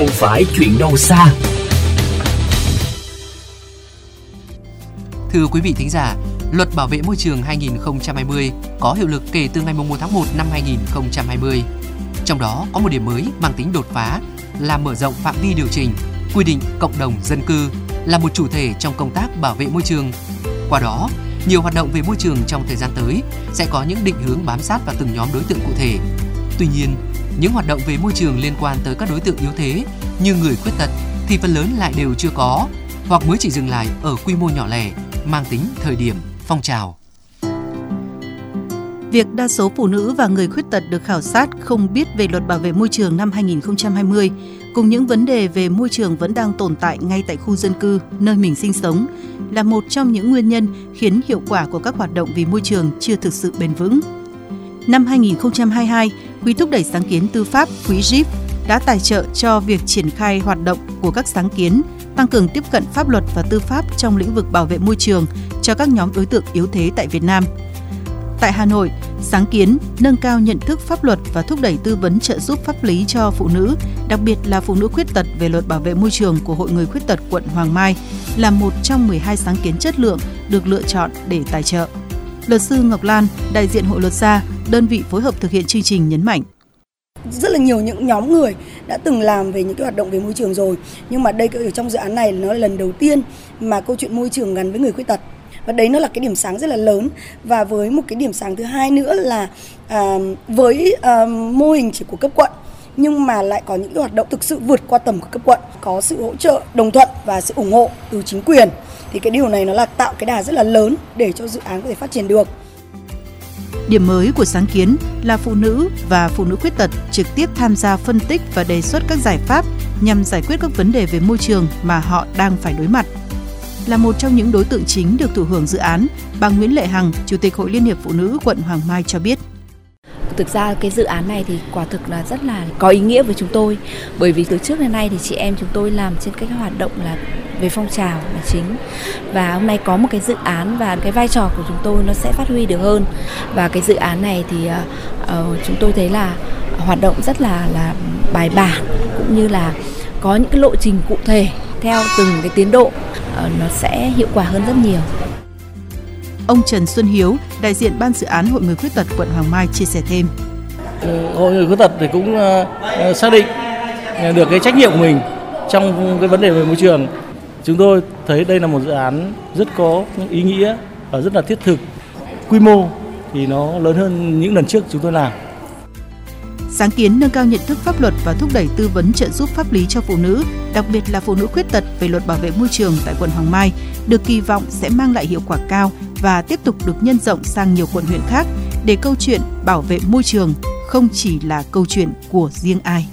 không phải chuyện đâu xa. Thưa quý vị thính giả, Luật Bảo vệ môi trường 2020 có hiệu lực kể từ ngày 1 tháng 1 năm 2020. Trong đó có một điểm mới mang tính đột phá là mở rộng phạm vi điều chỉnh, quy định cộng đồng dân cư là một chủ thể trong công tác bảo vệ môi trường. Qua đó, nhiều hoạt động về môi trường trong thời gian tới sẽ có những định hướng bám sát vào từng nhóm đối tượng cụ thể. Tuy nhiên, những hoạt động về môi trường liên quan tới các đối tượng yếu thế như người khuyết tật thì phần lớn lại đều chưa có hoặc mới chỉ dừng lại ở quy mô nhỏ lẻ, mang tính thời điểm, phong trào. Việc đa số phụ nữ và người khuyết tật được khảo sát không biết về luật bảo vệ môi trường năm 2020 cùng những vấn đề về môi trường vẫn đang tồn tại ngay tại khu dân cư nơi mình sinh sống là một trong những nguyên nhân khiến hiệu quả của các hoạt động vì môi trường chưa thực sự bền vững. Năm 2022, Quỹ thúc đẩy sáng kiến tư pháp Quỹ GIF đã tài trợ cho việc triển khai hoạt động của các sáng kiến, tăng cường tiếp cận pháp luật và tư pháp trong lĩnh vực bảo vệ môi trường cho các nhóm đối tượng yếu thế tại Việt Nam. Tại Hà Nội, sáng kiến nâng cao nhận thức pháp luật và thúc đẩy tư vấn trợ giúp pháp lý cho phụ nữ, đặc biệt là phụ nữ khuyết tật về luật bảo vệ môi trường của Hội người khuyết tật quận Hoàng Mai là một trong 12 sáng kiến chất lượng được lựa chọn để tài trợ. Luật sư Ngọc Lan, đại diện Hội luật gia, đơn vị phối hợp thực hiện chương trình nhấn mạnh. Rất là nhiều những nhóm người đã từng làm về những cái hoạt động về môi trường rồi nhưng mà đây ở trong dự án này nó là lần đầu tiên mà câu chuyện môi trường gắn với người khuyết tật. Và đấy nó là cái điểm sáng rất là lớn. Và với một cái điểm sáng thứ hai nữa là à, với à, mô hình chỉ của cấp quận nhưng mà lại có những hoạt động thực sự vượt qua tầm của cấp quận có sự hỗ trợ đồng thuận và sự ủng hộ từ chính quyền. Thì cái điều này nó là tạo cái đà rất là lớn để cho dự án có thể phát triển được. Điểm mới của sáng kiến là phụ nữ và phụ nữ khuyết tật trực tiếp tham gia phân tích và đề xuất các giải pháp nhằm giải quyết các vấn đề về môi trường mà họ đang phải đối mặt. Là một trong những đối tượng chính được thụ hưởng dự án, bà Nguyễn Lệ Hằng, Chủ tịch Hội Liên hiệp Phụ nữ quận Hoàng Mai cho biết thực ra cái dự án này thì quả thực là rất là có ý nghĩa với chúng tôi. Bởi vì từ trước đến nay thì chị em chúng tôi làm trên các hoạt động là về phong trào là chính. Và hôm nay có một cái dự án và cái vai trò của chúng tôi nó sẽ phát huy được hơn. Và cái dự án này thì uh, chúng tôi thấy là hoạt động rất là là bài bản cũng như là có những cái lộ trình cụ thể theo từng cái tiến độ. Uh, nó sẽ hiệu quả hơn rất nhiều. Ông Trần Xuân Hiếu, đại diện ban dự án Hội người khuyết tật quận Hoàng Mai chia sẻ thêm. Hội người khuyết tật thì cũng uh, xác định được cái trách nhiệm của mình trong cái vấn đề về môi trường Chúng tôi thấy đây là một dự án rất có ý nghĩa và rất là thiết thực. Quy mô thì nó lớn hơn những lần trước chúng tôi làm. Sáng kiến nâng cao nhận thức pháp luật và thúc đẩy tư vấn trợ giúp pháp lý cho phụ nữ, đặc biệt là phụ nữ khuyết tật về luật bảo vệ môi trường tại quận Hoàng Mai, được kỳ vọng sẽ mang lại hiệu quả cao và tiếp tục được nhân rộng sang nhiều quận huyện khác để câu chuyện bảo vệ môi trường không chỉ là câu chuyện của riêng ai.